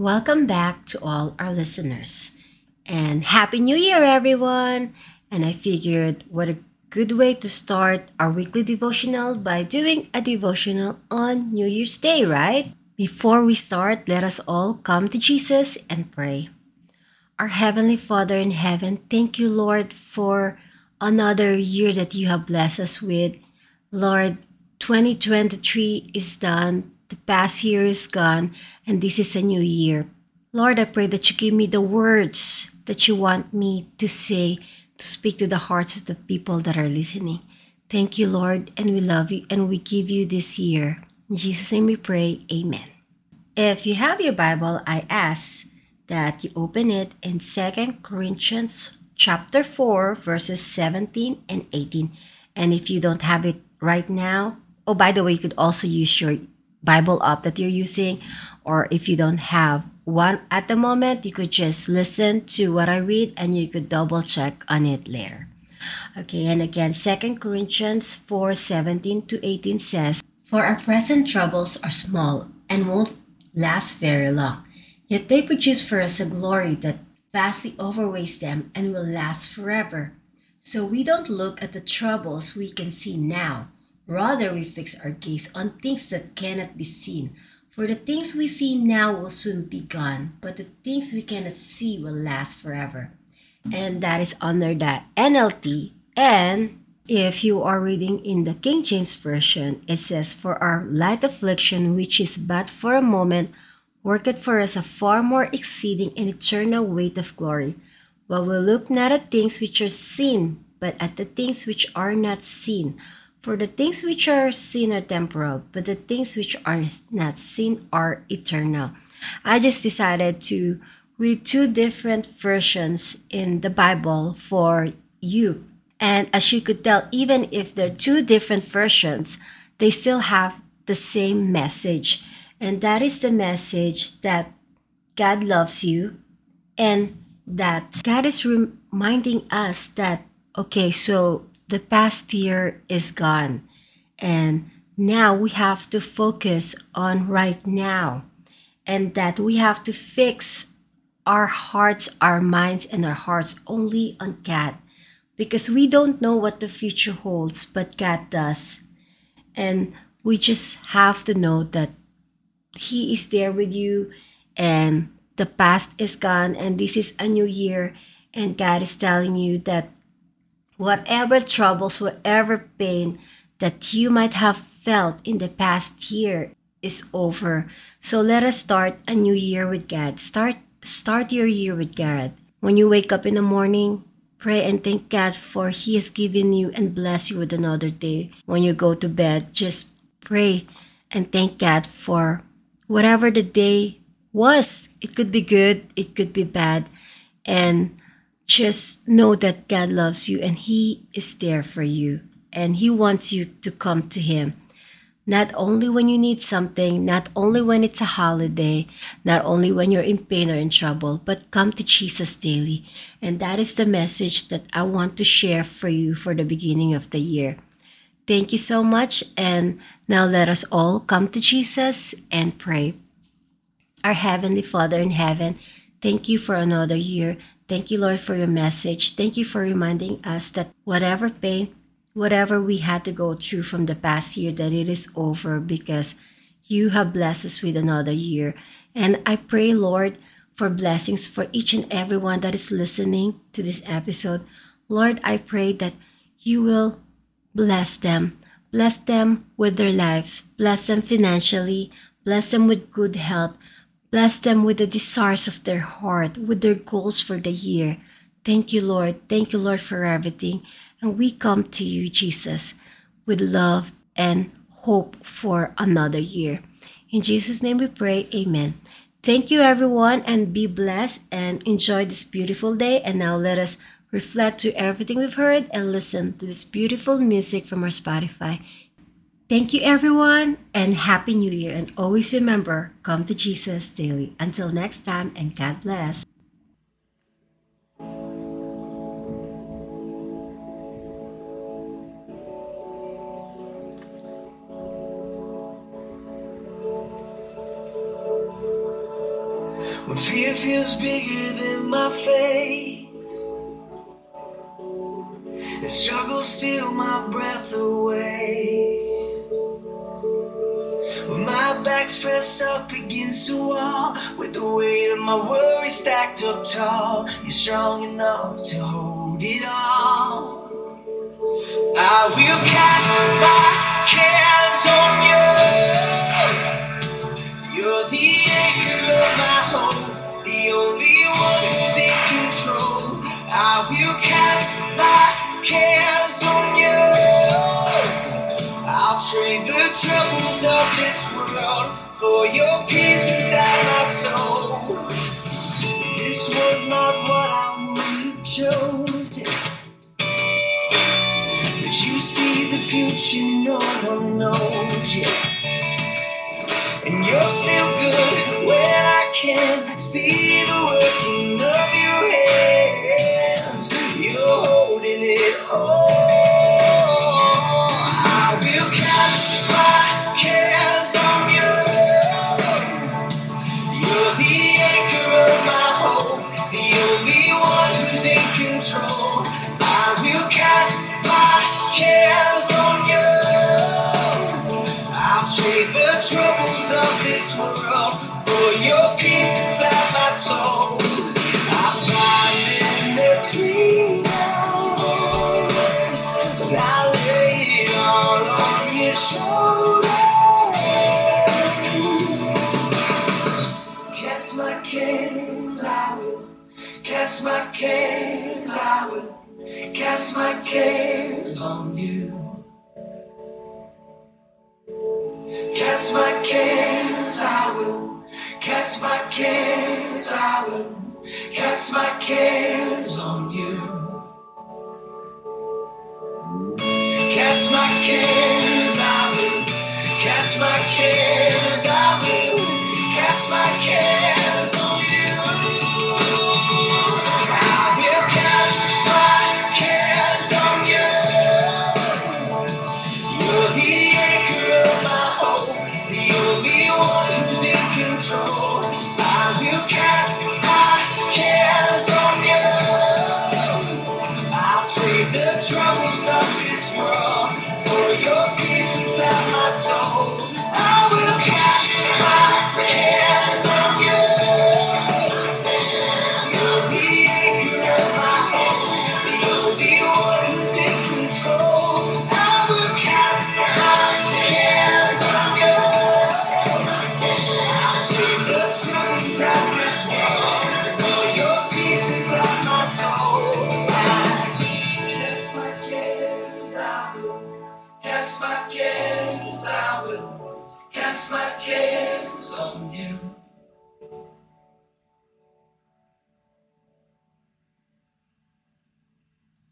Welcome back to all our listeners. And Happy New Year, everyone! And I figured what a good way to start our weekly devotional by doing a devotional on New Year's Day, right? Before we start, let us all come to Jesus and pray. Our Heavenly Father in heaven, thank you, Lord, for another year that you have blessed us with. Lord, 2023 is done. The past year is gone, and this is a new year. Lord, I pray that you give me the words that you want me to say to speak to the hearts of the people that are listening. Thank you, Lord, and we love you and we give you this year. In Jesus' name we pray, Amen. If you have your Bible, I ask that you open it in 2 Corinthians chapter 4, verses 17 and 18. And if you don't have it right now, oh, by the way, you could also use your Bible app that you're using, or if you don't have one at the moment, you could just listen to what I read and you could double check on it later. Okay, and again, Second Corinthians 4 17 to 18 says, For our present troubles are small and won't last very long, yet they produce for us a glory that vastly overweighs them and will last forever. So we don't look at the troubles we can see now Rather, we fix our gaze on things that cannot be seen. For the things we see now will soon be gone, but the things we cannot see will last forever. And that is under the NLT. And if you are reading in the King James Version, it says, For our light affliction, which is but for a moment, worketh for us a far more exceeding and eternal weight of glory. While we look not at things which are seen, but at the things which are not seen. For the things which are seen are temporal, but the things which are not seen are eternal. I just decided to read two different versions in the Bible for you. And as you could tell, even if they're two different versions, they still have the same message. And that is the message that God loves you and that God is reminding us that, okay, so the past year is gone. And now we have to focus on right now. And that we have to fix our hearts, our minds, and our hearts only on God. Because we don't know what the future holds, but God does. And we just have to know that He is there with you and the past is gone and this is a new year. And God is telling you that whatever troubles, whatever pain that you might have felt in the past year is over. So let us start a new year with God. Start start your year with God. When you wake up in the morning, pray and thank God for He has given you and bless you with another day. When you go to bed, just pray and thank God for whatever the day was. It could be good, it could be bad. And just know that God loves you and He is there for you. And He wants you to come to Him. Not only when you need something, not only when it's a holiday, not only when you're in pain or in trouble, but come to Jesus daily. And that is the message that I want to share for you for the beginning of the year. Thank you so much. And now let us all come to Jesus and pray. Our Heavenly Father in heaven, thank you for another year. Thank you, Lord, for your message. Thank you for reminding us that whatever pain, whatever we had to go through from the past year, that it is over because you have blessed us with another year. And I pray, Lord, for blessings for each and everyone that is listening to this episode. Lord, I pray that you will bless them. Bless them with their lives. Bless them financially. Bless them with good health. Bless them with the desires of their heart, with their goals for the year. Thank you, Lord. Thank you, Lord, for everything. And we come to you, Jesus, with love and hope for another year. In Jesus' name we pray. Amen. Thank you, everyone, and be blessed and enjoy this beautiful day. And now let us reflect to everything we've heard and listen to this beautiful music from our Spotify. Thank you, everyone, and Happy New Year. And always remember come to Jesus daily. Until next time, and God bless. When fear feels bigger than my faith. And struggle steal my breath away. Back's pressed up against the uh, wall, with the weight of my worries stacked up tall, you're strong enough to hold it all. I will cast my cares on you. You're the anchor of my hope, the only one who's in control. I will cast my cares on you. I'll trade the troubles of this world for your peace inside my soul. This was not what I would have chosen. But you see the future, no one knows yet. And you're still good when I can't see the working control. Cast my cares, I will. Cast my cares on you. Cast my cares, I will. Cast my cares, I will. Cast my cares trade